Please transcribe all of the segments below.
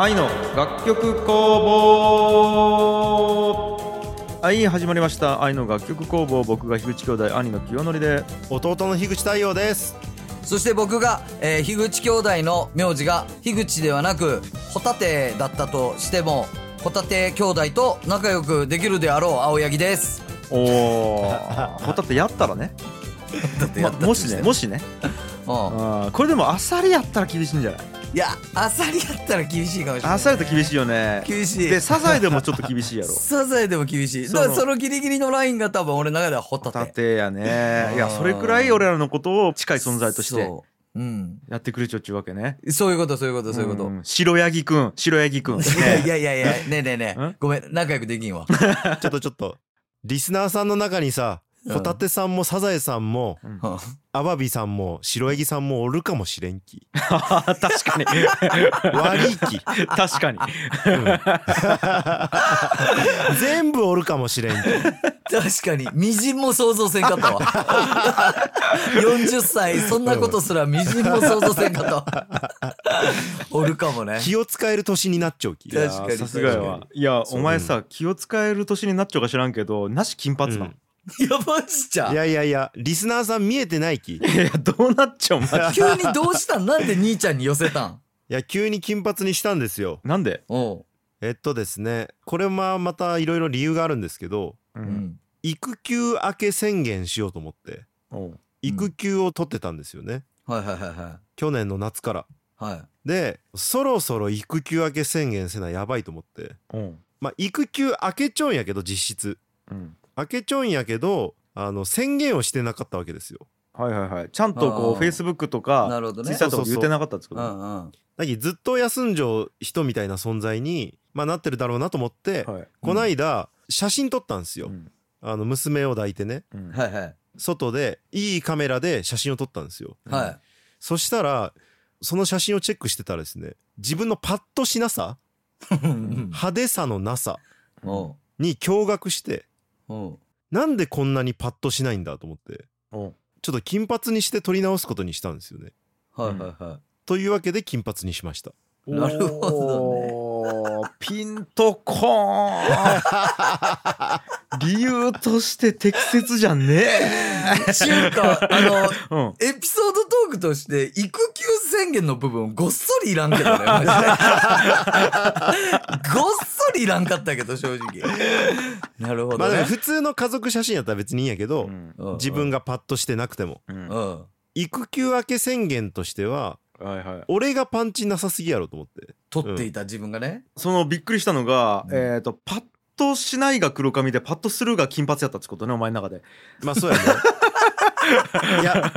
愛の楽曲工房。はい始まりました。愛の楽曲工房。僕が樋口兄弟兄の清則で。弟の樋口太陽です。そして僕が、えー、樋口兄弟の名字が樋口ではなくホタテだったとしてもホタテ兄弟と仲良くできるであろう青柳です。おお ホタテやったらね。まも。しねもしね。うん。あこれでもあさりやったら厳しいんじゃない？いやアサリやったら厳しいかもしれない。あさりだと厳しいよね。厳しい。でサザエでもちょっと厳しいやろ。サザエでも厳しい。だからそのギリギリのラインが多分俺の中ではホタテ。ホタテやね。いやそれくらい俺らのことを近い存在としてそう。うん。やってくれちゃうっちゅうわけね。そういうことそういうことそういうこと、ん。白ヤギくん。白ヤギくん。いやいやいやね。えねえねえ。ん？ごめん仲良くできんわ。ちょっとちょっと。リスナーさんの中にさうんホタテさんもサザエさんもうん。アワビさんも白ヤギさんもおるかもしれんき。確かに。悪いき、確かに。うん。全部おるかもしれんき。確かに。みじんも想像せんかったわ。40歳そんなことすらみじんも想像せんかったわ。おるかもね。気を使える年になっちゃうき。確かに。さすがやわ。いやお前さ気を使える年になっちゃうか知らんけどなし金髪なの、うん いやマジじゃん。いやいやいやリスナーさん見えてないきい いやどうなっちゃうマジ急にどうしたん？なんで兄ちゃんに寄せたん？や急に金髪にしたんですよ。なんで、おう。えっとですねこれもまたいろいろ理由があるんですけどううんん。育休明け宣言しようと思っておう。育休を取ってたんですよね、はいはいはいはい。去年の夏から。はい。でそろそろ育休明け宣言せなやばいと思って。おう。まあ育休明けちょんやけど実質。うん明けちょんやけどあの宣言をしてなかったわけですよ。はいはいはい。ちゃんとこうフェイスブックとかなるほどね。ツイッターとかで言ってなかったんですけどうんうん。だずっと休んじゃう人みたいな存在に、まあ、なってるだろうなと思って、はい。こないだ写真撮ったんですよ、うん。あの娘を抱いてね。うん。はいはい。外でいいカメラで写真を撮ったんですよ。はい。そしたらその写真をチェックしてたらですね自分のパッとしなさ 派手さのなさに驚愕しておうなんでこんなにパッとしないんだと思って。ちょっと金髪にして撮り直すことにしたんですよね。はいはいはい。というわけで金髪にしました。なるほどね。ピンとこーん。理由として適切じゃねちゅうかあのえ、うん、エピソードトークとして育休宣言の部分ごっそりいらんけどね。マジで。ご っそりいらんかったけど正直。なるほどね。まあでも普通の家族写真やったら別にいいんやけど、うん。うん。自分がパッとしてなくても。うん。うん。育休明け宣言としてははいはい。俺がパンチなさすぎやろと思って。撮っていた自分がね。そのびっくりしたのが、うん。えっ、とパッとしないが黒髪でパッとするが金髪やったってことねお前の中で、まあそうやね。いや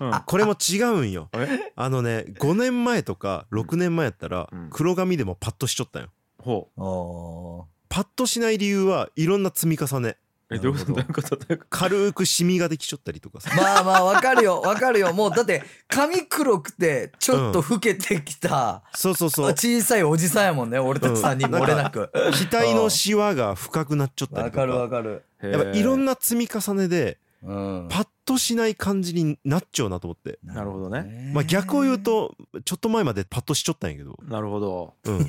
うん。これも違うんよ。えあのね5年前とか6年前やったらうん。黒髪でもパッとしちょったんよほう。おパッとしない理由はいろんな積み重ね。えどういうこと？ど。うないうこと？どういうこ軽くシミができちょったりとか。さまあまあわかるよ。わかるよ。もうだって髪黒くてちょっと老けてきた、そうそうそう。小さいおじさんやもんね。俺たち3人うん。漏れなく額のシワが深くなっちゃったりとか。わかるわかる。とやっぱいろんなな積み重ねでうん。パッとしない感じになっちゃうなと思って。なるほどね。まあ逆を言うとちょっと前までパッとしちょったんやけど。なるほど。うん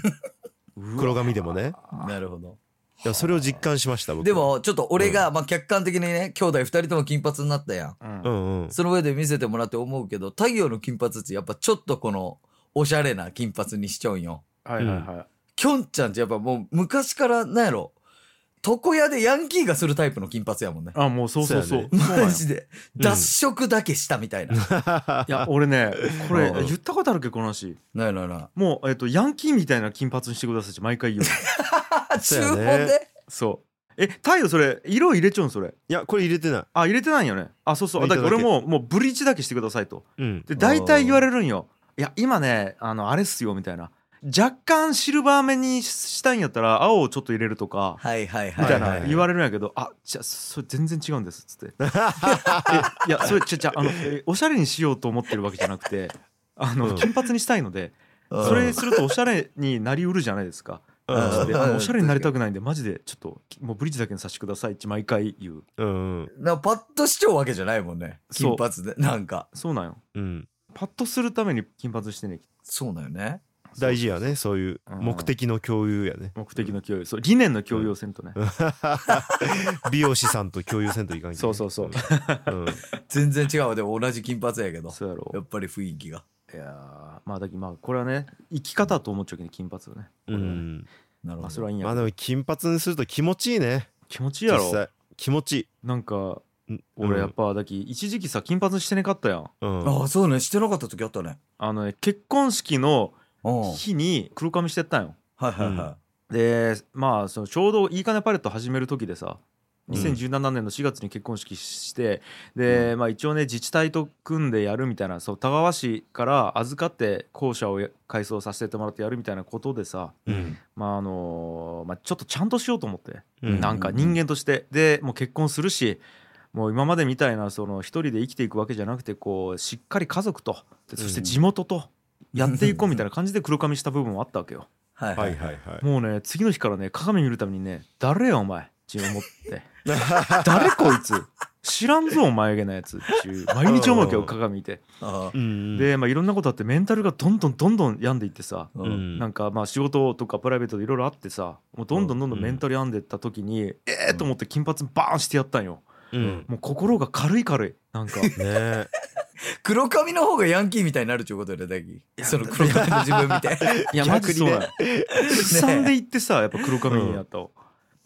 黒髪でもね。なるほど。いやそれを実感しました僕。でもちょっと俺が、まあ、客観的にね兄弟2人とも金髪になったやん。うん。うんうん。その上で見せてもらって思うけど太陽の金髪ってやっぱちょっとこのおしゃれな金髪にしちゃうんよ。はいはいはい、きょんちゃんってやっぱもう昔からなんやろ床屋でヤンキーがするタイプの金髪やもんね。あもうそうそうそう。そうそうなんよマジで。うん。脱色だけしたみたいな、いや俺ねこれ うん。言ったことあるっけこの話。ないないない。もう、えっとヤンキーみたいな金髪にしてくださいって毎回言う 注文で？そう。え太陽それ色入れちゃうんそれ？いやこれ入れてない。あ入れてないよね。あそうそう。だから俺ももうブリーチだけしてくださいと。うん。で大体言われるんよ。いや今ねあのあれっすよみたいな若干シルバー目にしたいんやったら青をちょっと入れるとかはいはいはいみたいはない言われるんやけど、あじゃあそれ全然違うんですっつって。え いやそれちゃちゃあのえおしゃれにしようと思ってるわけじゃなくてあの、うん。金髪にしたいのでうん。それするとおしゃれになりうるじゃないですか。うん。おしゃれになりたくないんでマジでちょっともうブリッジだけにさせてくださいって毎回言う。うん。うんなパッとしちゃうわけじゃないもんね金髪で。なんか。そうなんよ。うん。パッとするために金髪してね。そうだよね大事やねそういううん。目的の共有やね。目的の共有。そう理念の共有をせんとね、美容師さんと共有せんといかんけそうそうそう。うん。全然違うわ。でも同じ金髪やけど。そうやろ。やっぱり雰囲気が。いやーまあだけどまあこれはね生き方と思っちゃうけど金髪をね。うん。なるほど。まあそれはいいんやまあでも金髪にすると気持ちいいね。気持ちいいやろ。実際。気持ちいい。なんかうん。俺やっぱだき一時期さ金髪してねかったやん。うん。ああそうね。してなかった時あったね。あのね結婚式の日に黒髪してったんよ。はいはでまあそのちょうどいいかねパレット始める時でさうん。2017年の4月に結婚式してで、まあ一応ね自治体と組んでやるみたいなそう田川市から預かって校舎を改装させてもらってやるみたいなことでさうん。まああのまあ、ちょっとちゃんとしようと思って、うん。なんか人間として。でもう結婚するしもう今までみたいなその一人で生きていくわけじゃなくてこうしっかり家族とでそして地元とやっていこうみたいな感じで黒髪した部分もあったわけよ。いはい。はいはいはい。もうね次の日からね鏡見るためにね「誰やお前」って思って「誰こいつ。知らんぞお前げなやつ」っていう毎日思うけど鏡見て。で、まあ、いろんなことあってメンタルがどんどんどんどん病んでいってさなんかまあ仕事とかプライベートでいろいろあってさもうどんどんどんどんメンタル病んでった時にええと思って金髪バーンしてやったんよ。うん。もう心が軽い軽いなんか。ねえ 黒髪の方がヤンキーみたいになるっていうことよね大輝その黒髪の自分見ていや マジそうや逆すさんでいってさやっぱ黒髪にやったわ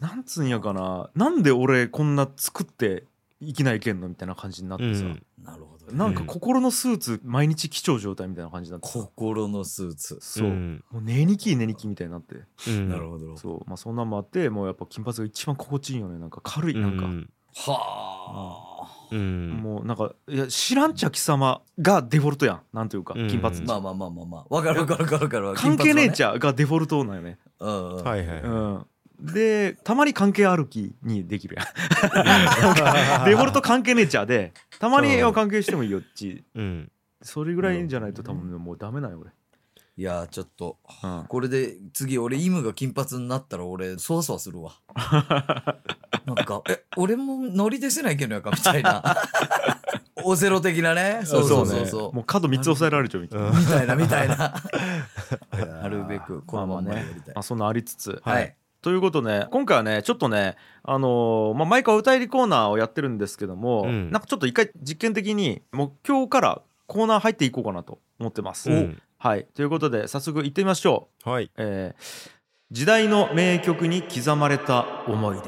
なんつうんやかな。なんで俺こんな作って生きないけんのみたいな感じになってさ、うん。なるほどね。なんか心のスーツ毎日貴重状態みたいな感じになってさ。心のスーツ。そう、うん。もう寝にき寝にきみたいになって。うん。なるほど。そう。まあそんなんもあってもうやっぱ金髪が一番心地いいよね。なんか軽いなんか、うん。はあうん。もうなんかいや知らんちゃ貴様がデフォルトやん。なんというかうん。金髪、まあまあまあまあまあ。わかるわかるわかるわかる。関係ねえちゃゃがデフォルトなんよね、うんうんはいはいうん、でたまに関係ある気にできるやん。デフォルト関係ねえちゃでたまにう。んは関係してもいいよっち。うん。それぐらいじゃないと多分ねもうダメなんよいやーちょっと。俺、うん、これで次俺イムが金髪になったら俺そわそわするわ。なんかえ俺もノリでせないけどやかみたいな。オセロ的なね。そうそうそう。ねそうもう角3つ押さえられちゃうみたいな、うん。みたいなみたいな。なるべくこのままねあ、そんなありつつ。はい。ということで今回はねちょっとねあのーまあ、毎回お便りコーナーをやってるんですけども、うん。なんかちょっと一回実験的にもう今日からコーナー入っていこうかなと思ってます。うんはい。ということで早速行ってみましょう。はい。えー時代の名曲に刻まれた思い出。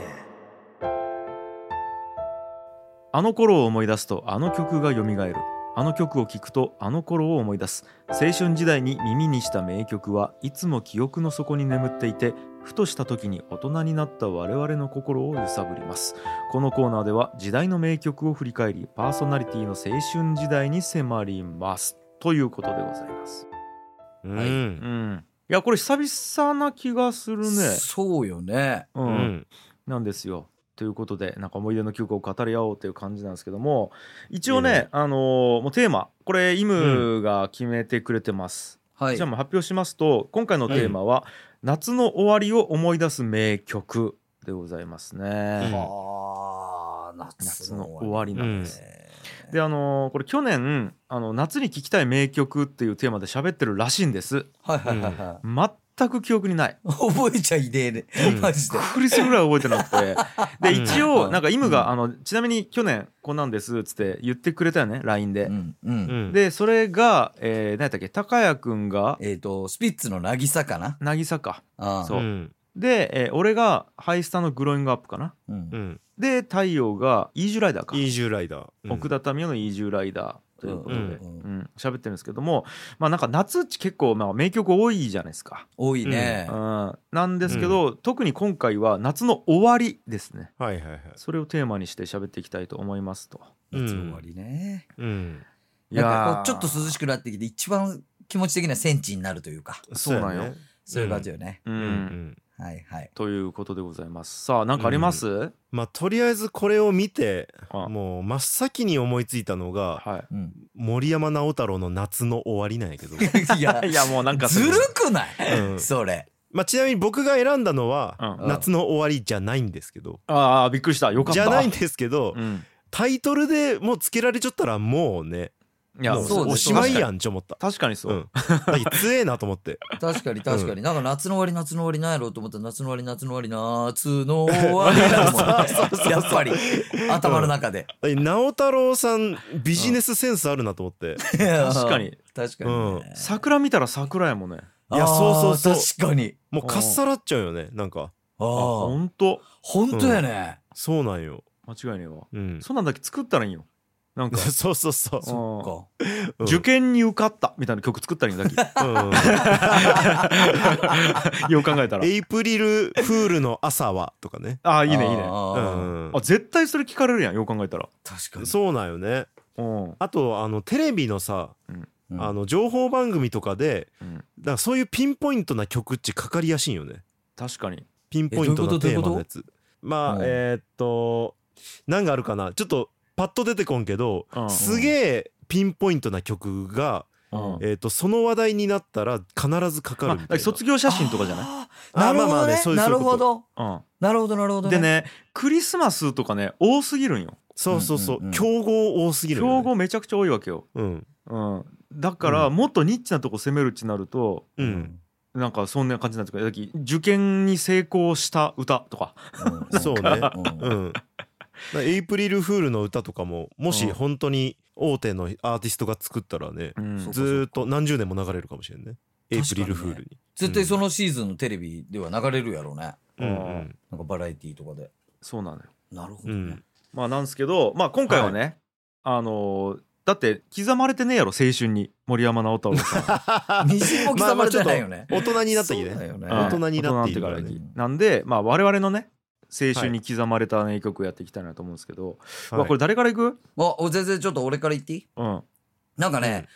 あの頃を思い出すとあの曲が蘇る。あの曲を聴くとあの頃を思い出す。青春時代に耳にした名曲はいつも記憶の底に眠っていてふとした時に大人になった我々の心を揺さぶります。このコーナーでは時代の名曲を振り返りパーソナリティの青春時代に迫ります。ということでございますうはい。うん。ん。いやこれ久々な気がするね。そうよね。う、うん。んなんですよ。ということでなんか思い出の曲を語り合おうという感じなんですけども一応ね、あのーもうテーマこれイムが決めてくれてます、はい。じゃあもう発表しますと今回のテーマは、夏の終わりを思い出す名曲でございますね、はあ夏の終わり。なんですであのーこれ去年あの夏に聴きたい名曲っていうテーマで喋ってるらしいんです。はいはいはいはい。全く記憶にない。覚えちゃいねえね。うん。マジで。クリスぐらい覚えてなくて。でうん一うん。応なんかイムがあのちなみに去年こんなんですっつって言ってくれたよね LINE で。う。んううん。んでそれが、えー、何やったっけ？高谷くんがえっとスピッツの渚かな？渚か。ああ。そう。うんで、えー俺がハイスタのグローイングアップかな。うん。うん。で太陽がイージュライダーか、イージューライダー。うん。奥田民生のイージュライダーということで、ううんん。うん。喋ってるんですけどもまあなんか夏っち結構、まあ、名曲多いじゃないですか、多いね。うん、なんですけど、特に今回は夏の終わりですね。はいはいはい。それをテーマにして喋っていきたいと思いますと。夏終わりね。うん。なんかこー。うちょっと涼しくなってきて一番気持ち的にはセンチになるというか。そうなんよ。そういう感じよね。ううんんはいはい。ということでございます。さあ何かあります、まあとりあえずこれを見てあ。もう真っ先に思いついたのがはうん。森山直太朗の夏の終わりなんやけど。いやい いやもうなんかずるくない？うん。それ。まあちなみに僕が選んだのはうん。夏の終わりじゃないんですけど。ああびっくりした。よかった。じゃないんですけどうん、タイトルでもうつけられちゃったらもうねいやもうそうおしまいやんちょ思った。確かにそう。う、ん。だけ強えなと思って。確かに確かに、なんか夏の終わり夏の終わりなんやろうと思った。ら夏の終わり夏の終わり夏の終わりだもん やっぱり頭の中で、だけ直太朗さんビジネスセンスあるなと思って。確かに。確かに、ね。桜見たら桜やもんね。いやそうそうそう。確かに。もうかっさらっちゃうよね。なんか。あああほんと本当やね、そうなんよ。間違いねえわ。うん。そんなんだけ？作ったらいいんよなんか。そうそうそう。そっか。うん。受験に受かったみたいな曲作ったらいいん。だっうん。けよう考えたら。エイプリルフールの朝はとかね。ああいいねいいね。あ絶対それ聞かれるやんよう考えたら。確かに。そうなんよね。うん。あとあのテレビのさうん。あの情報番組とかでうん。だからそういうピンポイントな曲っちかかりやすいんよね。確かに。ピンポイントなテーマのやつ。まうん。あえーっと何があるかな？ちょっとパッと出てこんけどうんすげえピンポイントな曲がうん。えーっとその話題になったら必ずかかまあるみた卒業写真とかじゃない？なるほあまあまあねどねなるほど。うん。なるほどなるほどでねクリスマスとかね多すぎるんよ。そうそうそう。んうんうん。う競合多すぎるよね。競合めちゃくちゃ多いわけよ、うん。うん、だからもっとニッチなとこ攻めるっちなるとうん。なんかそんな感じなんですかだき受験に成功した歌とか。うん。そうね。うんエイプリルフールの歌とかももしうん。本当に大手のアーティストが作ったらねうん。ずーっと何十年も流れるかもしれんね。エイプリルフールに。絶対そのシーズンのテレビでは流れるやろうね。うんうん。なんかバラエティーとかで。そうなのよ。なるほどね。うん。まあなんですけどまあ今回はね、あのーだって刻まれてねえやろ青春に。森山直太朗さん。みじんも刻まれてないよね。大人になったきね。大人になってから大人にねなってからなんでまあ我々のね青春に刻まれた名曲をやっていきたいなと思うんですけど、まあこれ誰からいく？あお全然ちょっと俺から言っていい？うん。なんかね、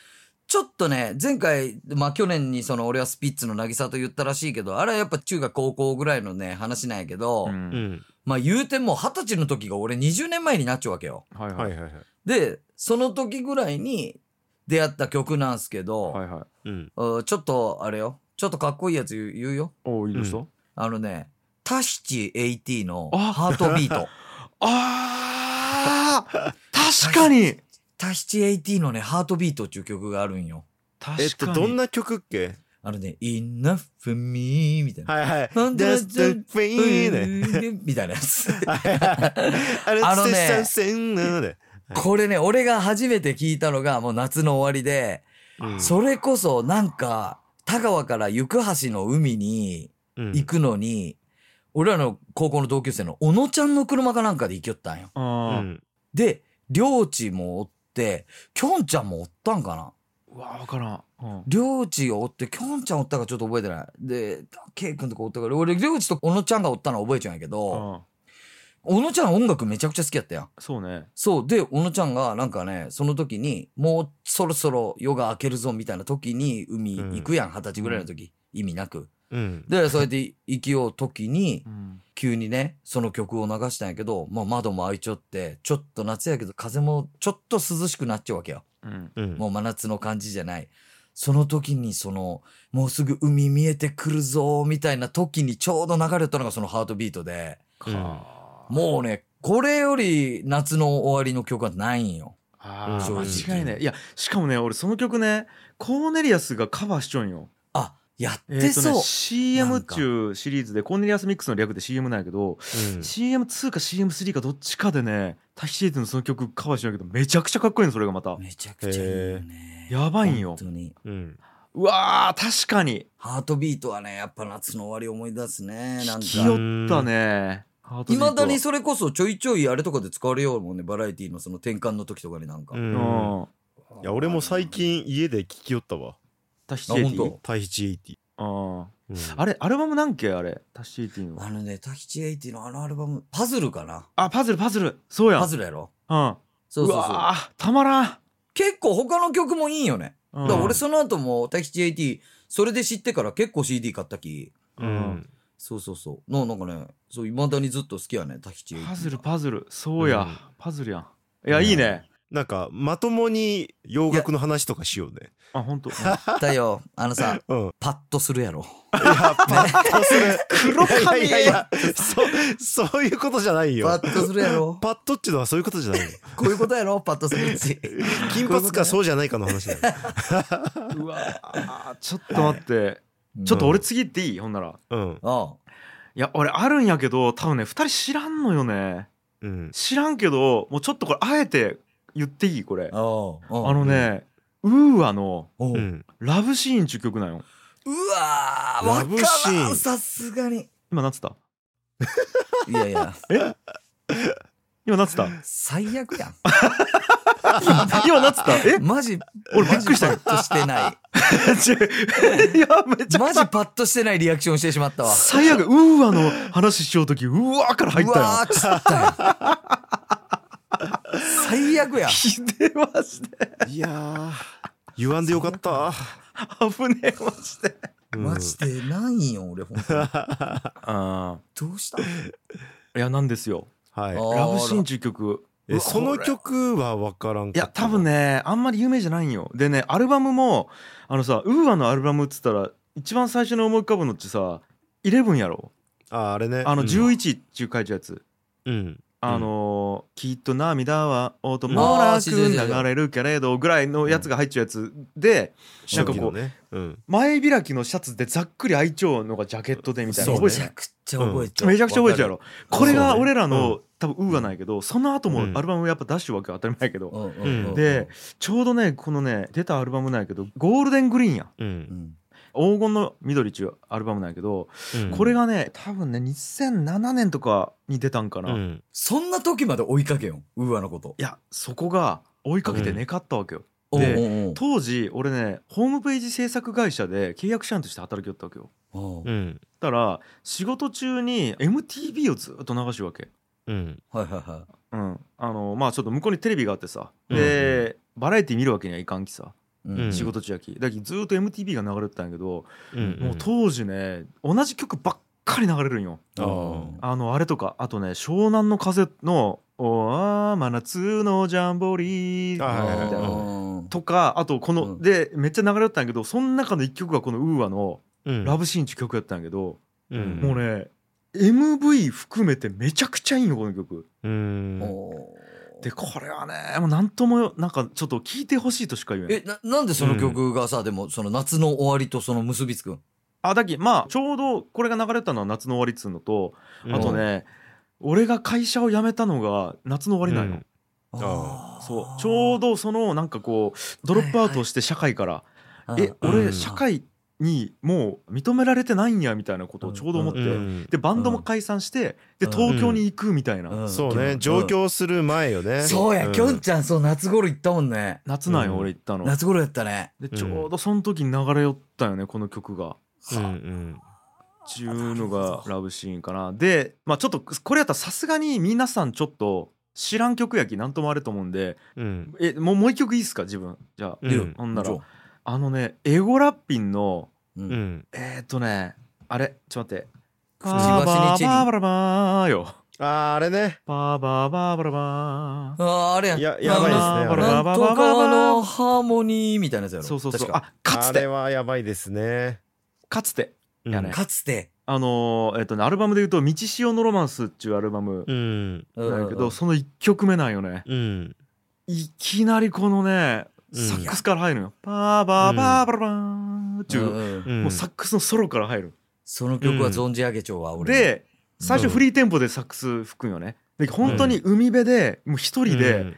ちょっとね、前回、まあ去年にその俺はスピッツの渚と言ったらしいけど、あれはやっぱ中学高校ぐらいのね、話なんやけど、うん。うん。まあ言うても二十歳の時が俺20年前になっちゃうわけよ。はいははいいはいはい。で、その時ぐらいに出会った曲なんすけど、はいはい。うん。うんちょっとあれよ、ちょっとかっこいいやつ言う言うよ。おおいいですよ、あのね、タヒチ AT のあ。ハートビート。あー。確かに。タヒチ AT のね、ハートビートっていう曲があるんよ。えっ確かに。とどんな曲っけ？あのね、enough for me みたいな。はいはい。ほんとだ Just the みたいなやつ。あれあのねせっせんなのでこれね、俺が初めて聞いたのがもう夏の終わりで、うん。それこそなんか、田川から行橋の海にうん。行くのに、俺らの高校の同級生の小野ちゃんの車かなんかで行きよったんよ。あうーんで、りょうちもおって、きょんちゃんもおったんかなうわ分からん、うんりょうちがおって、きょんちゃんおったかちょっと覚えてない。で、ケイ君とかおったから、俺りょうちと小野ちゃんがおったのは覚えちゃうんやけど、うん小野ちゃん音楽めちゃくちゃ好きやったやん。そうねそう。で、小野ちゃんがなんかね、その時に、もうそろそろ夜が明けるぞみたいな時に海行くやん、二十歳ぐらいの時。意味なく。うん。で、そうやって生きよう時にう、ん。急にね、その曲を流したんやけど、まあ窓も開いちゃって、ちょっと夏やけど風もちょっと涼しくなっちゃうわけよ。うん。うん。もう真夏の感じじゃない。その時にその、もうすぐ海見えてくるぞ、みたいな時にちょうど流れたのがそのハートビートで、うん。かもうね、これより夏の終わりの曲はないん。よ。あ間違いねい。やしかもね俺その曲ねコーネリアスがカバーしちょんよ。あ、やってそう。ね CM なんか中シリーズでコーネリアスミックスの略で CM なんやけど、うん CM2 か CM3 かどっちかでねタヒシエイトのその曲カバーしちゃうけどめちゃくちゃかっこいいのそれがまためちゃくちゃいいよね。やばいんよ本当に。うんうわー確かにハートビートはね、やっぱ夏の終わり思い出すね。なんか。寄ったねいまだにそれこそちょいちょいあれとかで使われようもんね。バラエティのその転換の時とかになんか。ううんんいや俺も最近家で聞きよったわタヒチエイティタヒチエイティ。あうん。あれアルバムなんけあれ？タヒチエイティの。あのね、タヒチエイティのあのアルバム、パズルかな？あパズルパズル。そうやん。パズルやろ？うん。そうそうそう。わーたまらん。結構他の曲もいいよね。うん。だから俺その後もタヒチエイティ、それで知ってから結構 CD 買ったき。うん。そうそうそう。のなんかね、そう、未だにずっと好きやね、タヒチエイティ。パズルパズル。そうや、うん。パズルやん。いやいいねなんかまともに洋楽の話とかしようね。あ本当。だよ。あのさ うん。パッとするやろ。いやパッとする。黒髪。いやいやいやそそういうことじゃないよ。パッとするやろ。パッとっていうのはそういうことじゃないよ。こういうことやろ？パッとするし 金髪かそうじゃないかの話だよ。うわあちょっと待って。ちょっと俺次行っていい？ほんなら。うん。あいや俺あるんやけど多分ね2人知らんのよね。うん。知らんけどもうちょっとこれあえて言っていい？これ。あのねウーアのおう。うん「ラブシーン」っていう曲なんようわーわラブシーン。さすがに。今なんつった？いやいや。今なんつった？最悪やん。今なんつった？え？マジ俺びっくりした。よパッとしてない。いやめちゃマジパッとしてないリアクションしてしまったわ。最悪。ウーアの話しようときうわーから入ったよ。うわーつったやん最悪や。ひでマジで。いやー。言わんでよかった。危ねえマジで。うん。マジでないよ俺本当に。あどうした？ーいやなんですよ。はい。ラブシーンっていう曲。えその曲は分からんいや多分ねあんまり有名じゃないんよ。でねアルバムもあのさウーアのアルバムっつったら一番最初に思い浮かぶのってさ11やろ。ああれね。あのうん。11っていう書いてあるやつ、うんあのーきっと涙は音もなく流れるけれどぐらいのやつが入っちゃうやつで、なんかこう初期のね。うん。前開きのシャツでざっくり開いちゃうのがジャケットでみたいなそうね覚えてないめちゃくちゃ覚えてる。めちゃくちゃ覚えちゃうやろ。これが俺らの、うん。多分 UA なんやけどその後もうん。アルバムやっぱ出してるわけは当たり前やけど、うん。うん。うん。でちょうどねこのね出たアルバムなんやけど Golden Green やううん。ん黄金の緑っていうアルバムなんやけど、うん。これがね多分ね2007年とかに出たんかな、いうん。そんな時まで追いかけよ UA のこと。やそこが追いかけてねかったわけよ、おでうおうおう。当時俺ねホームページ制作会社で契約社員として働きよったわけよ。おううん。だから仕事中に MTV をずっと流してるわけ。うん。はいはいはい。うん。あのまあちょっと向こうにテレビがあってさ。うん。で、バラエティ見るわけにはいかんきさ、うん仕事中やき。だけどずっと MTV が流れてたんやけど、うんもう当時ね同じ曲ばっかり流れるんよ。あのあれとか。あとね湘南の風の「おー真夏のジャンボリー」みたいな。うん。とかあとこの、うん。でめっちゃ流れてたんやけどその中の一曲がこのウーアのうん「ラブシーン」っていう曲やったんやけど、うん。もうね MV 含めてめちゃくちゃいいのこの曲。でこれはねもうなんともなんかちょっと聞いてほしいとしか言えない。えななんでその曲がさ、でもその夏の終わりとその結びつくんあだきまあちょうどこれが流れたのは夏の終わりっつうのと、うん。あとね俺が会社を辞めたのが夏の終わりなん。よ。あー。そう。ちょうどそのなんかこうドロップアウトして社会から、えうん。俺社会にもう認められてないんやみたいなことをちょうど思って、うん。でバンドも解散して、でうん。東京に行くみたいな、うん。そうね。上京する前よね。そうや、ん。きょんちゃんそう夏頃行ったもんね。夏なんよ、うん。俺行ったの。夏頃やったね。でちょうどその時に流れ寄ったよねこの曲が。うんうん。っていうのがラブシーンかな。でまあちょっとこれやったらさすがに皆さんちょっと知らん曲やきなんともあれと思うんで。うん。えもうもう一曲いいっすか自分。じゃあ、うん。ほんならあのねエゴラッピンのうん。うん。えー、っとねあれちょっと待って。くちばしにチェリーバーバラバーよ。あーあれね。バーバーバーバラバあーあれやんいややばいですねあれなんとかのハーモニーみたいなやつやろーそうそうそう確かあかつてあれはやばいですねかつていやねかつてあのーえっとねアルバムで言うと「道潮のロマンス」っていうアルバムうんなんやけど、うんその1曲目なんよねうんいきなりこのねうんサックスから入るのよ、バーバーバーバラバーっていう、うんうんうんもうサックスのソロから入る、その曲は存じ上げちょうわ俺で最初フリーテンポでサックス吹くんよねで本当に海辺でもう一人で、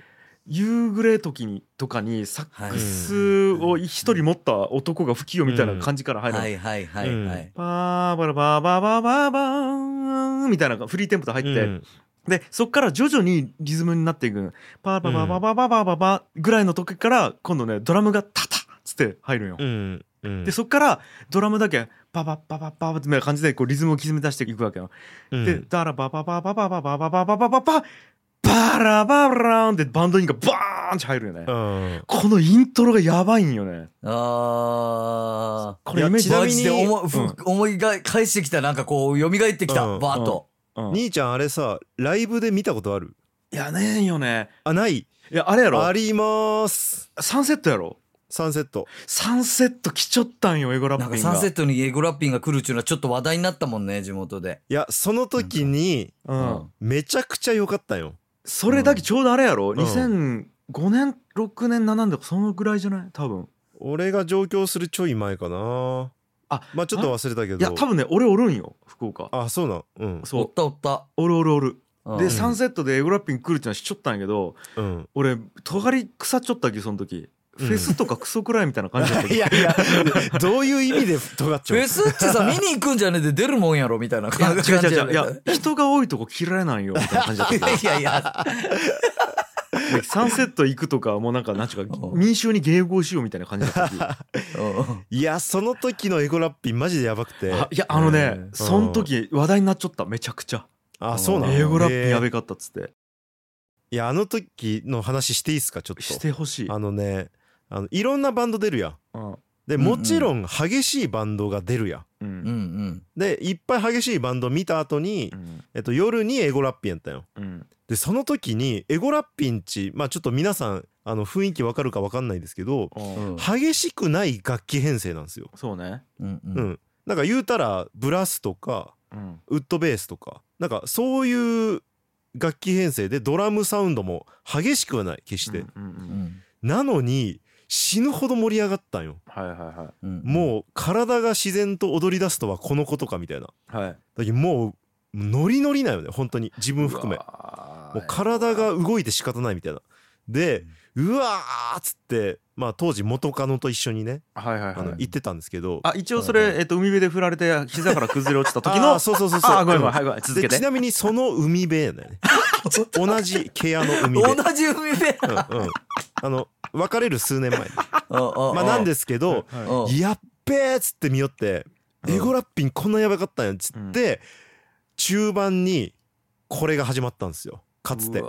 夕暮れ時にとかにサックスを一人持った男が吹きよみたいな感じから入るの、はいはいはいはいバーバラバーバーバーバーバーみたいなフリーテンポで入って、うんでそっから徐々にリズムになっていく。パーバーバーバーバーバーバーバーバーぐらいの時から今度ねドラムがタタッつって入るんよ、うんうん。でそっからドラムだけパパパパパパみたいな感じでこうリズムを刻み出していくわけよ、うんでダラババババババババババババババラバラーンってバンドインがバーンって入るよね、うんこのイントロがやばいんよねあこれイメーちなみに思いうんふ思いが返してきたなんかこう蘇ってきたうんバーッとうん。兄ちゃんあれさライブで見たことある？いやねえんよね。あない？いやあれやろ。あります。サンセットやろ。サンセット。サンセット来ちゃったんよエゴラッなんピンが。かサンセットにエゴラッピンが来るっていうのはちょっと話題になったもんね地元で。いやその時にうん、めちゃくちゃ良かったよ。それだけちょうどあれやろ、ん。2005年6年7年とかそのぐらいじゃない？多分。俺が上京するちょい前かなあまあちょっと忘れたけど。いや多分ね俺おるんよ福岡。あそうなん。うん。おっそうたおった。おるおるおる。うん。で、サンセットでエゴラッピン来るってのはしちょったんやけどうん。俺尖り腐っちょったっけその時。うん。フェスとかクソくらいみたいな感じだった。けいどやいやどういう意味で 尖っちゃうフェスってさ見に行くんじゃねえで出るもんやろみたいないや感じ違う違う違う。いやや人が多いとこ嫌いなんよみたいな感じだった。いやいや。でサンセット行くとかもうなんかなんちゅうかうん。民衆に迎合しようみたいな感じだったいやその時のエゴラッピンマジでやばくて。あいやあのねうん。その時話題になっちゃっためちゃくちゃ。あそうなの？エゴラッピーやべかったっつって。いやあの時の話していいですか？ちょっしとてほしい。あのねあのいろんなバンド出るやん。うんでもちろん激しいバンドが出るやん。ううんんうん。でいっぱい激しいバンド見た後にう、ん。えっと、夜にエゴラッピンやったよ。うん。でその時にエゴラッピンちまあちょっと皆さんあの雰囲気わかるかわかんないですけど激しくない楽器編成なんですよ。そうね。うんううん。んなんか言うたらブラスとかうん。ウッドベースとかなんかそういう楽器編成でドラムサウンドも激しくはない決して、うんうんううんん。なのに死ぬほど盛り上がったんよ。はいはいはうん。もう体が自然と踊り出すとはこのことかみたいな。だい。はいけどもうノリノリなよね本当に。自分含め。もう体が動いて仕方ないみたいなでうわーっつってまあ当時元カノと一緒にねはいはいはい。あの行ってたんですけど。あ一応それ、えっと、海辺で振られて膝から崩れ落ちた時 あのーそうそうそうそう。あごめんごめんうん。はいごめん続けて。でちなみにその海辺やね 同じ毛穴の海辺。同じ海辺。うんうん。あの別れる数年前 にままあなんですけどはやっべーっつって見よってうん。エゴラッピンこんなやばかったんやっつって中盤にこれが始まったんですよかつて。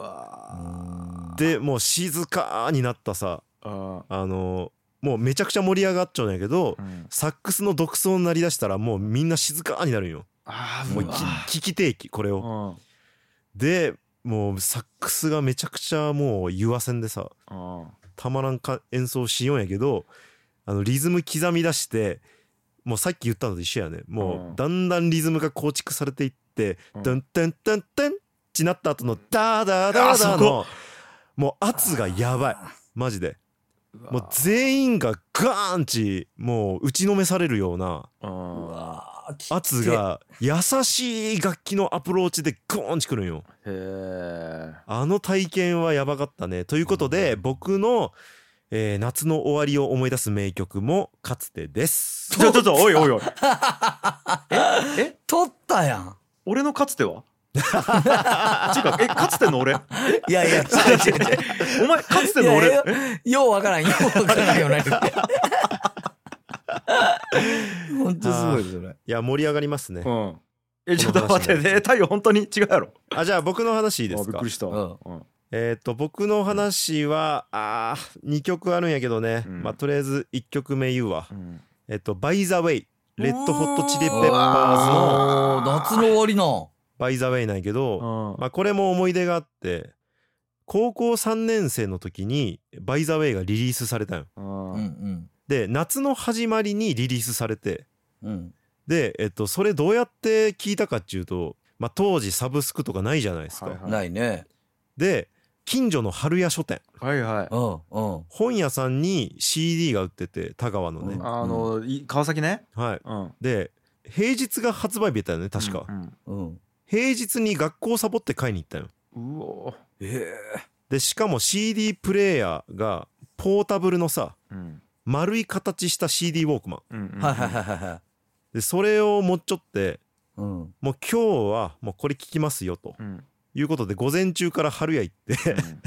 でもう静かになったさー。あのもうめちゃくちゃ盛り上がっちゃうんやけどうん。サックスの独奏になりだしたらもうみんな静かになるんよ。もうあー。う聞き定期これを。うん。でもうサックスがめちゃくちゃもう湯わせんでさうん。たまらんか演奏しようんやけどあのリズム刻み出してもうさっき言ったのと一緒やね。もうだんだんリズムが構築されていって「うん。トントントントン」ってなった後の「ダーダーダーダーのもう圧がやばい。マジで。もう全員がガーンチもう打ちのめされるような圧が優しい楽器のアプローチでゴーンチくるんよ。へえあの体験はやばかったね。ということで僕の、えー夏の終わりを思い出す名曲もかつてです。ちょちょちょおいおいおい。ええ？取ったやん。俺のかつては？違うかえかつての俺？いやいや違う違う違う。お前かつての俺？いやえようわからんようわからんよねほんと すごいそれ。いや盛り上がりますね。うん。えちょっと待ってね。太陽本当に違うやろ？あじゃあ僕の話いいですか？あびっくりした。うん。うん。えっ、と僕の話はあー2曲あるんやけどね、うん。まあとりあえず1曲目言うわ。うん。えっ、と「By the Way」レッドホットチリペッパーズうの夏の終わりな「By the Way」なんやけど、うん。まあこれも思い出があって高校3年生の時に「By the Way」がリリースされたよ。うん。うんうん。で夏の始まりにリリースされてうん。で、えっと、それどうやって聞いたかっていうと、まあ、当時サブスクとかないじゃないですか、はいはい。ないね。で近所の春屋書店。はいはい。本屋さんに CD が売ってて田川のね、うん。あのい川崎ね？はい。うん。で平日が発売日やったよね確か、うん。うん平日に学校サボって買いに行ったよ。うおえでしかも CD プレイヤーがポータブルのさうん丸い形した CD ウォークマン。でそれを持っちょってうん。もう今日はもうこれ聞きますよと。うんいうことで午前中から春屋行って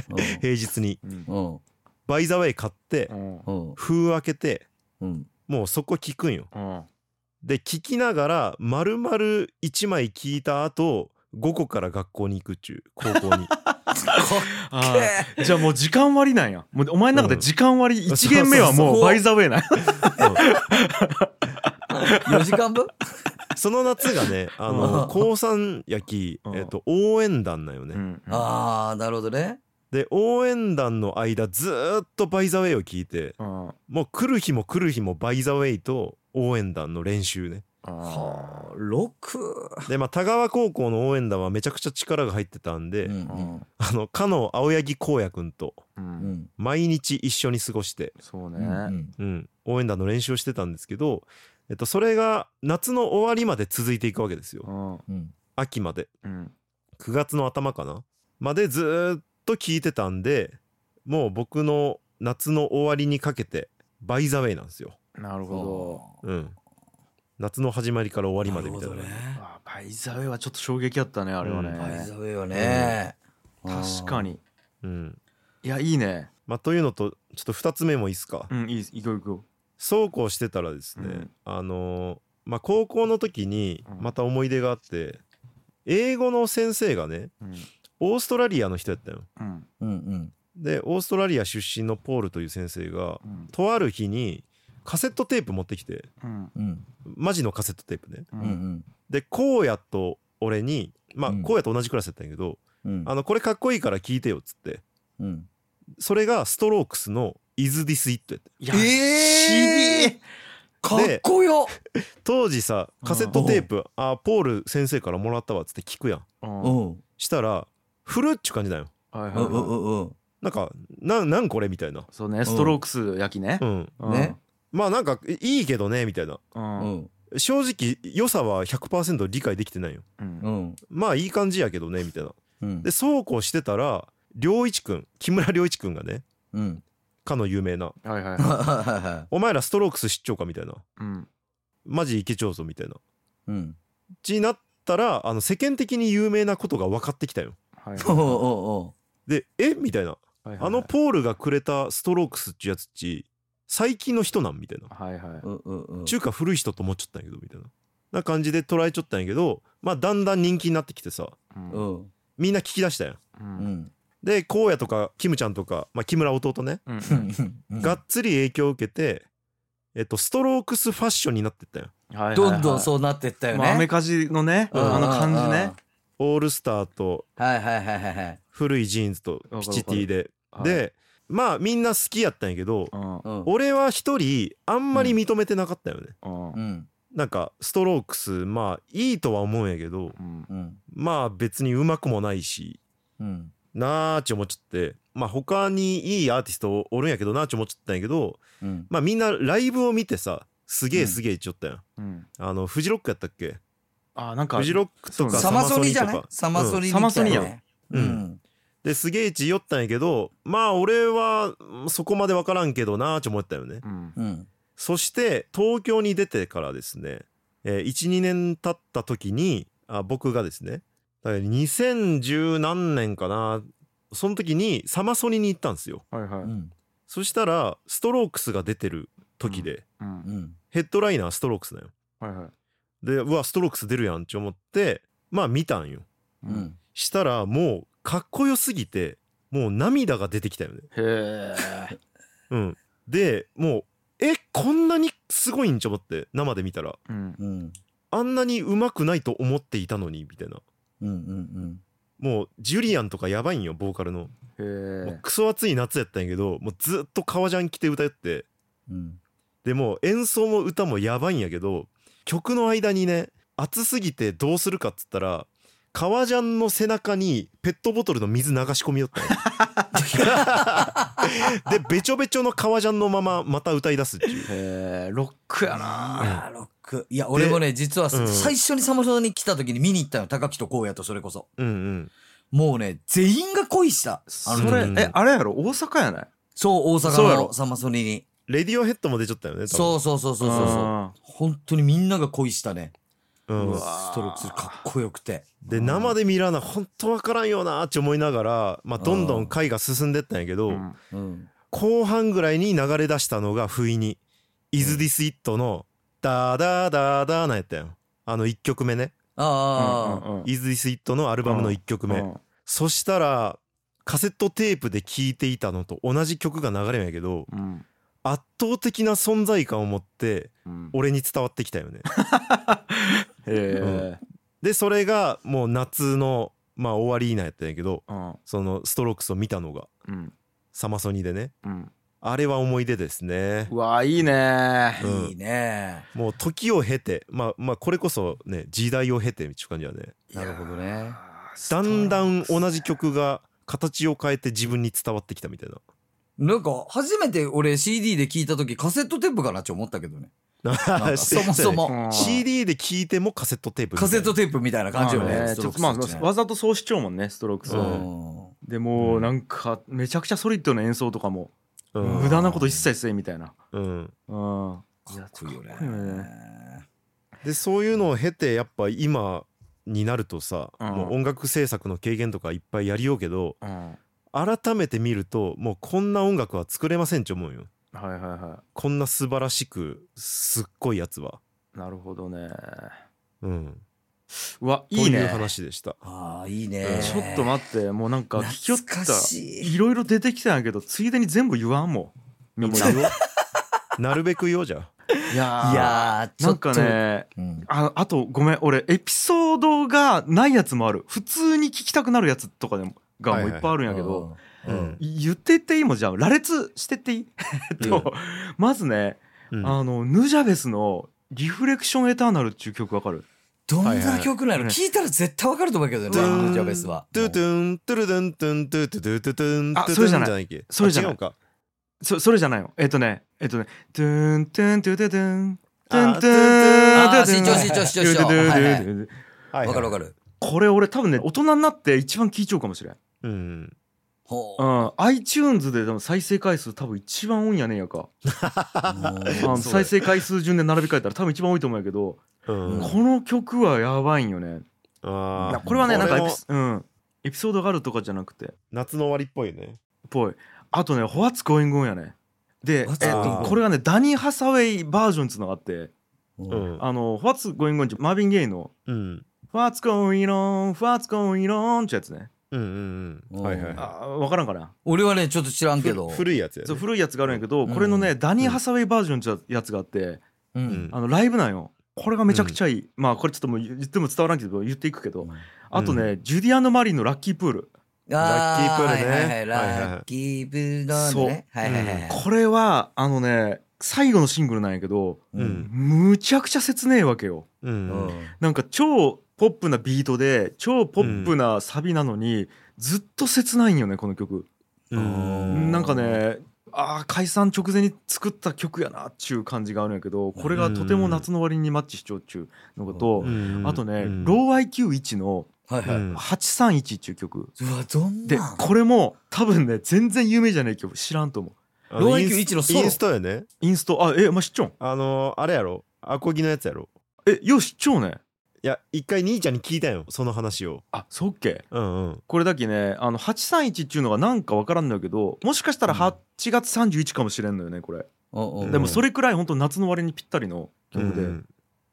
平日に。バイザウェイ買って封開けてうん。もうそこ聞くんよ。うんで聞きながら丸々1枚聞いた後午後から学校に行くっちゅう高校に。じゃあもう時間割なんや。もうお前の中で時間割一限目はもうバイザウェイなん。や4時間分？その夏がねあの高山焼き、うん。えっと応援団なんよね、うん。ああなるほどねで応援団の間ずーっと「バイ・ザ・ウェイ」を聞いてうん。もう来る日も来る日も「By the Way」と応援団の練習ね。あはあ6でまあ田川高校の応援団はめちゃくちゃ力が入ってたんで、うんーうん。あのかの青柳光也んん。毎日一緒に過ごして、そうね。うんうん。うん、応援団の練習をしてたんですけど、えっと、それが夏の終わりまで続いていくわけですよ。うん。うん。秋まで。うん。9月の頭かな？までずーっと聞いてたんでもう僕の夏の終わりにかけて By the Way なんですよ、なるほうん、夏の始まりから終わりまでみたいなるほどね。どあ By the Way はちょっと衝撃だったねあれはね、うん By the Way はね。確かに。うん。いやいいね。まあ、というのとちょっと2つ目もいいですか、うんいい行こう行こそうこうしてたらですね、うん。あのーまあ高校の時にうん。また思い出があって英語の先生がねううんオーストラリアの人やったよ。うん。うんうん。でオーストラリア出身のポールという先生がうん。とある日にカセットテープ持ってきてうん。うんマジのカセットテープね。ううんんで荒野と俺にまあうん。荒野と同じクラスやったんやけど、うん。あのこれかっこいいから聞いてよっつってうん。それがストロークスの「Is This It」やった。いやえーかっこよ。当時さカセットテープあポール先生からもらったわっつって聞くやん。したら古っちゅう感じだよ。はいうんうんはいうんうん。なんかなんなんこれみたいな。そうねストロークス焼きね。うん。うん。ね。まあなんかいいけどねみたいな。うん。うん。うん正直良さは100%理解できてないよ。うん。うん。まあいい感じやけどねみたいな。うん。でそうこうしてたら良一くん木村良一くんがねうん。かの有名な。はいはいはい。は「お前らストロークス知っちゃうか」みたいな。うん「マジいけちゃうぞ」みたいな。うん。ちになったらあの世間的に有名なことが分かってきたよはい おうおうおで「え？みたいな。はいはいあのポールがくれたストロークスっちゅうやつっち最近の人なんみたいな。はいはい。ううんうんうん。中華古い人と思っちゃったんやけどみたいな。な感じで捉えちゃったんやけどまあだんだん人気になってきてさうん。うん。みんな聞き出したやん。ううん。んで荒野とかキムちゃんとか、まあ、木村弟ね、うん。うん。がっつり影響を受けてえっとストロークスファッションになってったよはいはいはい。どんどんそうなってったよまあアメねカジのねうん。あの感じねオールスターと古いジーンズとピチ Tで。はい。でまあみんな好きやったんやけど俺は一人あんまり認めてなかったよね、うん。うん。なんかストロークスまあいいとは思うんやけどまあ別にうまくもないしうん。なーって思っちゃってまあ他にいいアーティストおるんやけどなーって思っちゃったんやけどうん。まあみんなライブを見てさすげえすげえ言っちゃったやん、うん。あのフジロックやったっけあなんかフジロックとかサマソニじゃない？サマソニにサマソニや来たよね。ううん。んですげえち言ったんやけどまあ俺はうんそこまで分からんけどなーって思ったよね。うん。うん。そして東京に出てからですね、えー、12年経った時にあ僕がですねだから2010何年かなその時にサマソニに行ったんですよ。はいはい。うん。そしたらストロークスが出てる時で、うん。うん。ヘッドライナーストロークスだよ。はいはいでうわストロークス出るやんって思ってまあ見たんよ。うん。したらもうかっこよすぎてもう涙が出てきたよね。へえうん。でもうえこんなにすごいんち思って生で見たら。うん。うん。あんなにうまくないと思っていたのにみたいな。うんうんもうジュリアンとかやばいんよボーカルの、クソ暑い夏やったんやけどもうずっと革ジャン着て歌って。うん。でもう演奏も歌もやばいんやけど曲の間にね暑すぎてどうするかっつったら革ジャンの背中にペットボトルの水流し込みよった でべちょべちょの革ジャンのまままた歌い出すっていう。へえロックやいなやーロック。いや俺もね実はうん。最初にサマソニに来た時に見に行ったの高木と荒野とそれこそ。うんうん。もうね全員が恋したあその時うんれえあれやろ？大阪やない？そう大阪のサマソニにレディオヘッドも出ちゃったよね多そうそうそうそうそう。そう本当にみんなが恋したね。分、うんストロークスかっこよくて。で生で見らな本当わからんよなって思いながら、まあ、どんどん回が進んでったんやけど、うん。うん後半ぐらいに流れ出したのが不意に「Is This It」の「ダーダーダーダー」なんやったよ。あの1曲目ね。ああ、うんうん「Is This It」のアルバムの1曲目、うん。そしたらカセットテープで聴いていたのと同じ曲が流れるんやけどうん圧倒的な存在感を持ってうん。俺に伝わってきたよね。え。でそれがもう夏のまあ終わりなんやったんやけどうん。そのストロークスを見たのがうん。サマソニでね。うん。あれは思い出ですね。うわいいね。うん。いいね。もう時を経てまあまあこれこそね時代を経てっていう感じだね。なるほどね。だんだん同じ曲が形を変えて自分に伝わってきたみたいななんか初めて俺 CD で聞いた時カセットテープかなって思ったけどね。そもそも。うん。CD で聴いてもカセットテープカセットテープみたいな感じよねまあわざとそうしちゃうもんねストロークスでもなんかめちゃくちゃソリッドな演奏とかもうん。無駄なこと一切せえみたいな。うん。うん。かっこいいよね。でそういうのを経てやっぱ今になるとさ、うん。もう音楽制作の経験とかいっぱいやりようけどうん改めて見るともうこんな音楽は作れませんって思うよ。はいはいはこんな素晴らしくすっごいやつは。いなるほどね。うん。うわといういいね話でした。ああいいね。うん。ちょっと待ってもうなんか聞きよった。懐かしいいろいろ出てきたんやけどついでに全部言わんもん。みんな。るべく言おうじゃいやーいやーちなんかねうん。ああとごめん俺エピソードがないやつもある。普通に聞きたくなるやつとかでもがもういっぱいあるんやけど、言っていっていいもんじゃあ羅列してっていい？と、まずね、うん。あのヌジャベスの「 Reflection Eternal」っていう曲わかる？どんない曲なの？うん聞いたら絶対わかると思うけどねジャベスは。トゥトゥントゥルドゥントゥントゥトゥトゥトゥトゥントゥトゥあそれじゃないそれじゃない。あ違うか。そそれじゃないの。えっとねえっとね「トゥントゥントゥトゥトゥン」トゥン。あトゥントゥトゥトゥトゥはいはいトゥトゥはいるわかるわかるこれ俺多分ね大人になって一番聴いちゃうかもしれんうん。ほううん、iTunes ででも再生回数多分一番多いんやねん。やか 再生回数順で並び替えたら多分一番多いと思うんやけど、うん。この曲はやばいんよね。あー。これはねなんかエもピス,、うん、エピソードがあるとかじゃなくて。夏の終わりっぽいね。ぽい。あとね「What's Going On」やね。で、えっと、これがねダニー・ハサウェイバージョンっつうのがあってううん。んあの「What's Going On」ってマーヴィン・ゲイのうん「What's Going On What's Going On」ってやつねうんうんうん。はいはいはあ分からんかな。俺はねちょっと知らんいけど。ふ古いやつやね。そう古いやつがあるんやけど、うん。これのねダニー・ハサウェイバージョンってやつがあって、ううん。んあのライブなんよ。これがめちゃくちゃいい、まあこれちょっともう言っても伝わらんけど言っていくけど、あとね、ジュディアンド・マリーのラッキープール、ラッキープールね。あはいはいはい。はいはいはい。ラッキープールのね。はいはいはいこれはあのね最後のシングルなんやけどううん。んむちゃくちゃ切ねえわけよ。ううんん。なんか超ポップなビートで超ポップなサビなのに、ずっと切ないんよねこの曲、うん。なんかねあー解散直前に作った曲やなっちゅう感じがあるんやけどこれがとても夏の終わりにマッチしちゃうっちゅうのと、うん。あとね、うん。ロー IQ1 のはいはい。うん。831っていう曲。うわどんでこれも多分ね全然有名じゃない曲知らんと思う。ローインス IQ1 のソロ？インストやね。インスト。あえまあ、知っちゃうん？あのあれやろ。アコギのやつやろ。えよし知っちゃうね。いや一回兄ちゃんに聞いたよその話を。あそっけ？うんうん。これだけねあの831っていうのがなんかわからんのやけどもしかしたらうん。8月31かもしれんのよねこれ、うんう。んでもそれくらい本当夏の終わりにぴったりの曲で、うん。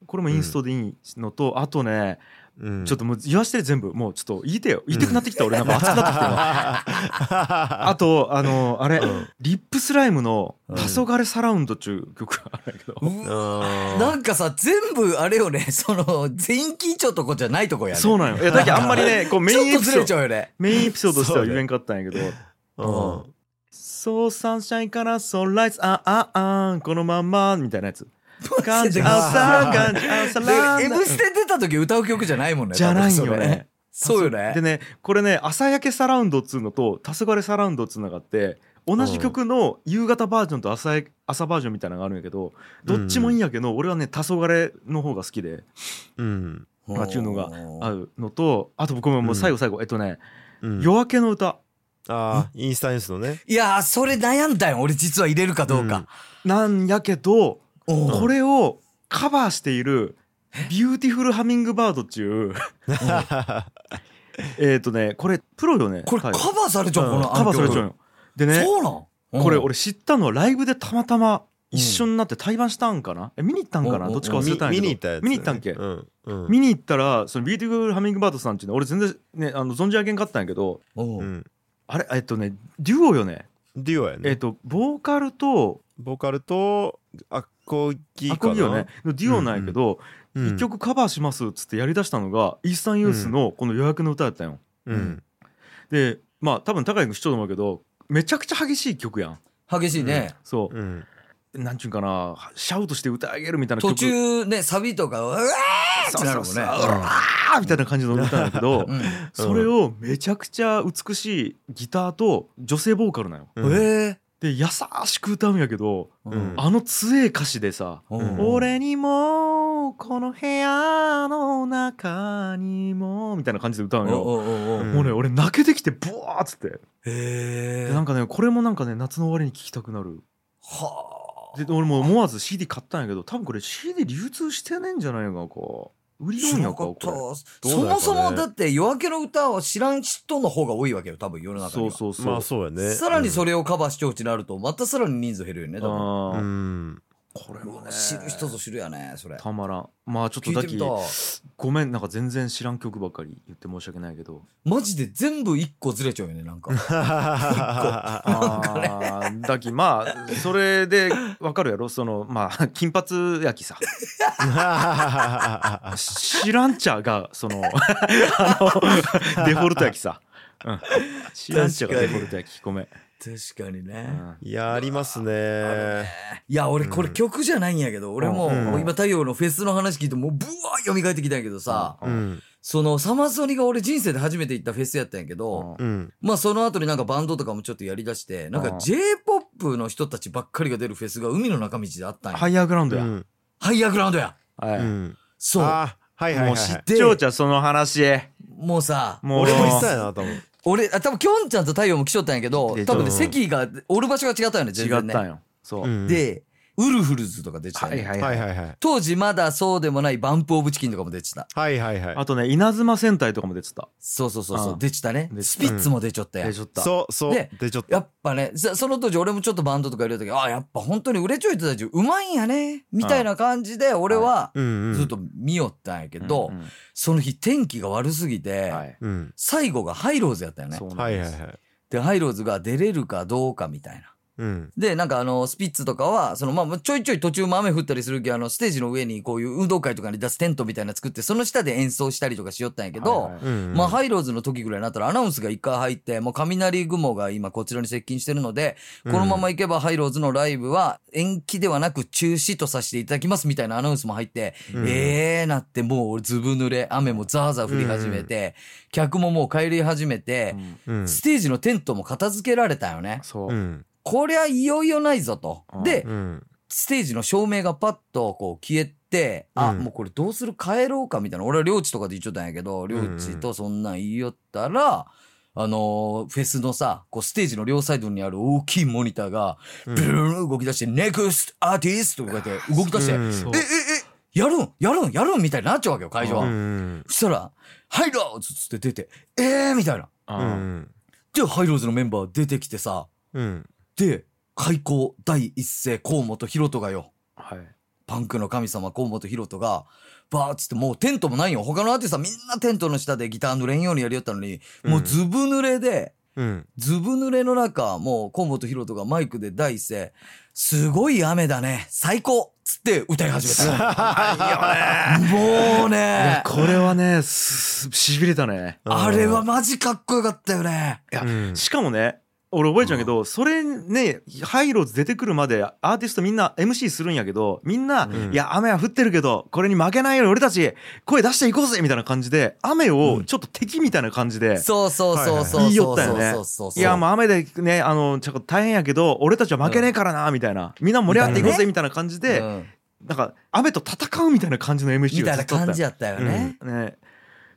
これもインストでいいのと、あとね、うん。ちょっともう言わして全部もうちょっと言いてよ。言いたくなってきた、俺。なんか熱くなってきたわ あとあのあれ、うん。リップスライムの「うん黄昏サラウンド」っていう曲があるんやけど、なんかさ全部あれよね。その全員緊張とこじゃないとこやね。そうなんよ。いやだけどあんまりね こうメインエピソードね。メインエピソードとしては言えんかったんやけど。うんそうサンシャインからソンライズあああこのままみたいなやつ感じ。で朝感じ。朝 でラン。M ステ出た時歌う曲じゃないもんねじゃないよね。そう。よね。でねこれね朝焼けサラウンドっつうのと黄昏サラウンドっつうのがあって同じ曲の夕方バージョンと朝や朝バージョンみたいなのがあるんやけどどっちもいいんやけど俺はね黄昏の方が好きで。うん。まあちゅうのがあるのとあと僕ももう最後最後えっとねうん。夜明けの歌。ああイースタンユースのね。いやーそれ悩んだよ俺実は入れるかどうか、なんやけどこれをカバーしているビューティフルハミングバードっちゅう えっとねこれデュオよねこれカバ彼ーされちゃう、このカバーされちゃうよよでねそうなん？これ俺知ったのはライブでたまたま一緒になって対バンしたんかな？え見に行ったんかな？どっちか忘れたんやけど。見に行ったやつね。見に行ったんけうんうん。見に行ったらそのビューティフルハミングバードさんっていうの俺全然ねあの存じ上げんかったんやけどあれえっとねデュオよね？デュオやえっねとボーカルとボーカルとアコギかな。アコギよね。のデュオなんやけどうん一曲カバーしますっつってやりだしたのがイースタンユースのこの夜明けの歌やったんよ。うん。でまあ多分高井君知っとると思うけどめちゃくちゃ激しい曲やん。激しいね。そう。うん。なんちゅうんかなシャウトして歌い上げるみたいな曲。途中ね、サビとか、うわーってなるもんね。そうわーみたいな感じの歌なんだけどうん。それをめちゃくちゃ美しいギターと女性ボーカルなんよ。うん。えで優しく歌うんやけどえうん。あの強い歌詞でさうん。俺にもこの部屋の中にもみたいな感じで歌うんよ。もうね俺泣けてきてブワーっつって。へえんかねこれもなんかね夏の終わりに聴きたくなる。はあ。で俺も思わず CD 買ったんやけど多分これ CD 流通してねえんじゃないのかこう売りよんやか知らなかった。こそもそもだって夜明けの歌を知らん人の方が多いわけよ多分世のれ中には。そうそうそう。まあそうやね。さらにそれをカバー視聴値になるとまたさらに人数減るよね多分うんこれもね知る人ぞ知るやねそれ。たまらん。まあちょっとだき聞いてみたごめんなんか全然知らん曲ばっかり言って申し訳ないけど。マジで全部一個ずれちゃうよねなんか。あーだきまあそれでわかるやろ？そのまあ金髪やきさ。知らんちゃがそのあの デフォルトやきさ、うん、知らんちゃがデフォルトやきごめん、確かにね。うん。いやありますねいや俺これ曲じゃないんやけど俺も今太陽のフェスの話聞いてもうブワー蘇ってきたんやけどさそのサマソニが俺人生で初めて行ったフェスやったんやけどうん。まあその後になんかバンドとかもちょっとやりだしてなんかうん。J-POP の人たちばっかりが出るフェスが海の中道であったんや。ハイヤーグラウンドや、うん。ハイヤーグラウンドや。はい、うん。そう。はいはいはいはい。もう知ってよちゃんその話もうさもう。俺も言ってたよな多分俺あ多分きょんちゃんと太陽も来ちょったんやけど出多分ねうん席がおる場所が違ったよね全違然ね。ったんよそう、うんでウルフルズとか出てたよね、はいはいはいはい。当時まだそうでもないバンプオブチキンとかも出てた。はいはいはい。あとね稲妻戦隊とかも出てた。そうそうそうそううん出てたね。スピッツも出ちゃったやん。でちょっとそうそうででちょっとやっぱねそその当時俺もちょっとバンドとか入れた時あやっぱ本当に売れちょい人たちうまいんやねみたいな感じで俺はずっと見よったんやけど、うんうん。その日天気が悪すぎて、はい。うん。最後がハイローズやったよね。そうなんはいはいはい。でハイローズが出れるかどうかみたいなうん。でなんかあのスピッツとかはそのまあちょいちょい途中も雨降ったりするけどあのステージの上にこういう運動会とかに出すテントみたいなの作ってその下で演奏したりとかしよったんやけど、はいはい。うんまあ、ハイローズの時ぐらいになったらアナウンスが一回入って、もう雷雲が今こちらに接近してるので、このまま行けばハイローズのライブは延期ではなく中止とさせていただきますみたいなアナウンスも入って、うん。ええーなってもう俺ずぶ濡れ、雨もザーザー降り始めて、客ももう帰り始めてステージのテントも片付けられたよね。そう、うんこりゃいよいよないぞと。うん。で、うん。ステージの照明がパッとこう消えて、あ、うん。もうこれどうする？帰ろうかみたいな。俺は領地とかで言っちゃったんやけど、領地とそんなん言いよったら、あのーフェスのさ、こうステージの両サイドにある大きいモニターが、うん。ブルーン動き出して、ネクストアーティストとか言って動き出して、うん。え、え、え、やるん？やるん？やるん？みたいになっちゃうわけよ、会場は。うんそしたら、ハイローズっつって出て、えーみたいな。うん。で、ハイローズのメンバー出てきてさ、うんで、開校第一声河本ロ人がよ、はい。パンクの神様河本ロ人が、バーッつってもうテントもないよ。他のアーティストはみんなテントの下でギター濡れんようにやりよったのに、もうずぶ濡れで、うん。ずぶ濡れの中、もう河本ロ人がマイクで第一声、すごい雨だね、最高つって歌い始めた。もういやね、これはねすしびれたね。あれはマジかっこよかったよね。いや、うん。しかもね俺覚えちゃうけど、それねハイローズ出てくるまでアーティストみんな MC するんやけどみんな、うんいや雨は降ってるけどこれに負けないように俺たち声出していこうぜみたいな感じで雨をちょっと敵みたいな感じで、そうそうそうそう言いよったよね。いやもう雨でねあのちょっと大変やけど俺たちは負けねえからなみたいなみんな盛り上がっていこうぜみたいな感じで、うんなんか雨と戦うみたいな感じの MC みたいな感じやったよね。ね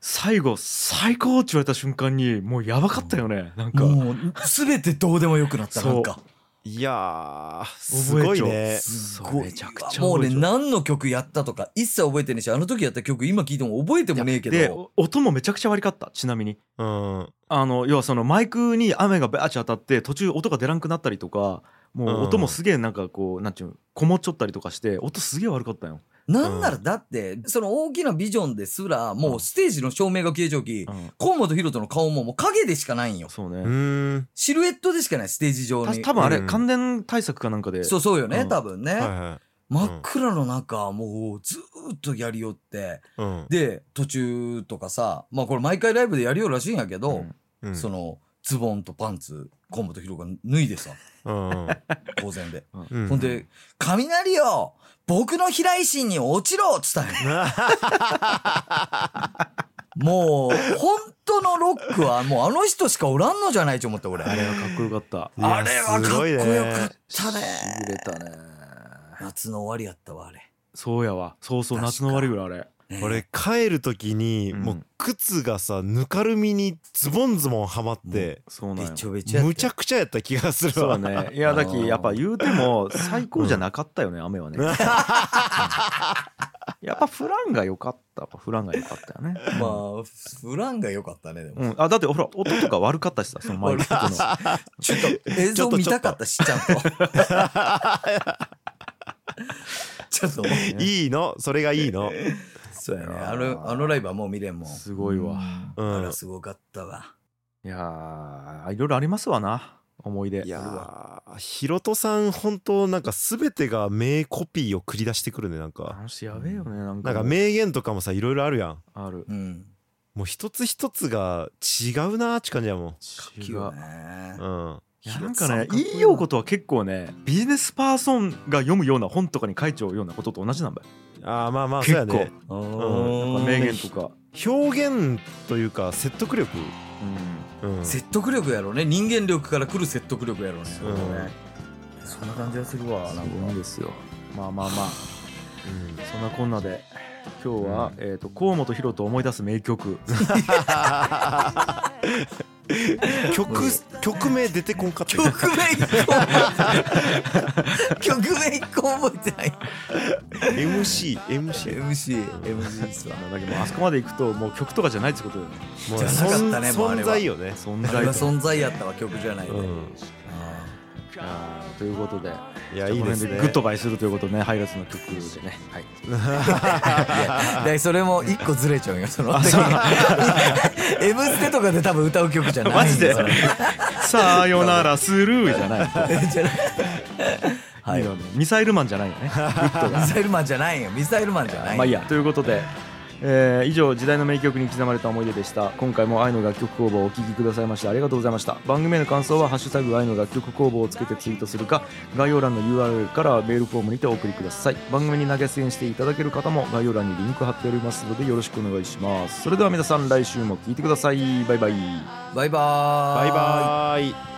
最後最高って言われた瞬間にもうやばかったよね。なんか。もう、すべてどうでもよくなった、なんか。いやーすごいね。すそうめちゃくちゃもうね、覚えちゃう何の曲やったとか一切覚えてねえし、あの時やった曲今聞いても覚えてもねえけでど。お音もめちゃくちゃ悪かったちなみに。うん。あの要はそのマイクに雨がバーッチ当たって途中音が出らんくなったりとかもう音もすげえなんかこうなんちゅうのこもっちゃったりとかして音すげえ悪かったよ、なんならだって、その大きなビジョンですら、もうステージの照明が消えちゃうきう、ん、河本ロ人の顔ももう影でしかないんよ。そうね、うんシルエットでしかない、ステージ上に。た多分あれ、うん。感電対策かなんかで。そうそうよね、うん。多分ね。真っ暗の中もうずーっとやりよって。うん。で途中とかさまあこれ毎回ライブでやりよるらしいんやけど、うん。そのズボンとパンツ河本ヒロが脱いでさ。うん。当然で、うん。ほんで「雷よ僕の平石に落ちろ!」っつった もう本当のロックはもうあの人しかおらんのじゃないと思った俺。あれはかっこよかった。あれはかっこよかったね。しびれたね。夏の終わりやったわあれ。そうやわ。そうそう夏の終わりぐらいあれ。ね俺帰る時にうん。もう靴がさぬかるみにズボンズボンはまってそうなんよ。べちょべちょやってむちゃくちゃやった気がするそうわね。いやだきやっぱ言うても最高じゃなかったよね雨はね。やっぱフランが良かった。やっぱフランが良かったよね。まあフランが良かったねでも、うん、あだってほら音とか悪かったしさそのマイクのちょっと映像見たかったしちゃんと。ちょっと。いいの？それがいいの？そうやね。あのあのライブはもう見れんもん。すごいわ。うん。あらすごかったわ。いやーいろいろありますわな。思い出。いやー。ひろとさん本当なんか全てが名コピーを繰り出してくるねなんか。やべえよねなんか。なんか名言とかもさいろいろあるやん。ある。うん。もう一つ一つが違うなーって感じやもん。違うね。うん。いやなんかね言いようことは結構ねビジネスパーソンが読むような本とかに書いちゃうようなことと同じなんだよあーまあまあそうや結ね構。うん。やっぱ名言とか、表現というか説得力。うん。説得力やろね。人間力から来る説得力やろね。うん。ね。そんな感じがするわなんすかですよ。まあまあまあ。うん。そんなこんなで。今日は、えー、と河本大翔思い出す名曲 曲曲名出てこんかった曲名一個曲名一個覚えてない。MC MC MC MC っすわ。だけどあそこまで行くともう曲とかじゃないってことだよねもうじゃなかったね存もうあれは。存在よね存在と。存在やったわ曲じゃないで、うん。あーということで。いやいいですね。グッドバイするということでね。ハイライトの曲でね。はい。い。やでそれも一個ずれちゃうよその。あそう「M ステ」とかで多分歌う曲じゃないマジで。さよならスルーじゃないじゃない。はい。ミサイルマンじゃないよね。ミサイルマンじゃないよ。ミサイルマンじゃないまあいいや。ということで、えー以上時代の名曲に刻まれた思い出でした。今回も愛の楽曲工房をお聴きくださいましてありがとうございました。番組への感想は「ハッシュタグ愛の楽曲工房」をつけてツイートするか概要欄の URL からメールフォームにてお送りください。番組に投げ銭していただける方も概要欄にリンク貼っておりますのでよろしくお願いします。それでは皆さん来週も聴いてください。バイバイ。バイバーイ。バイバーイ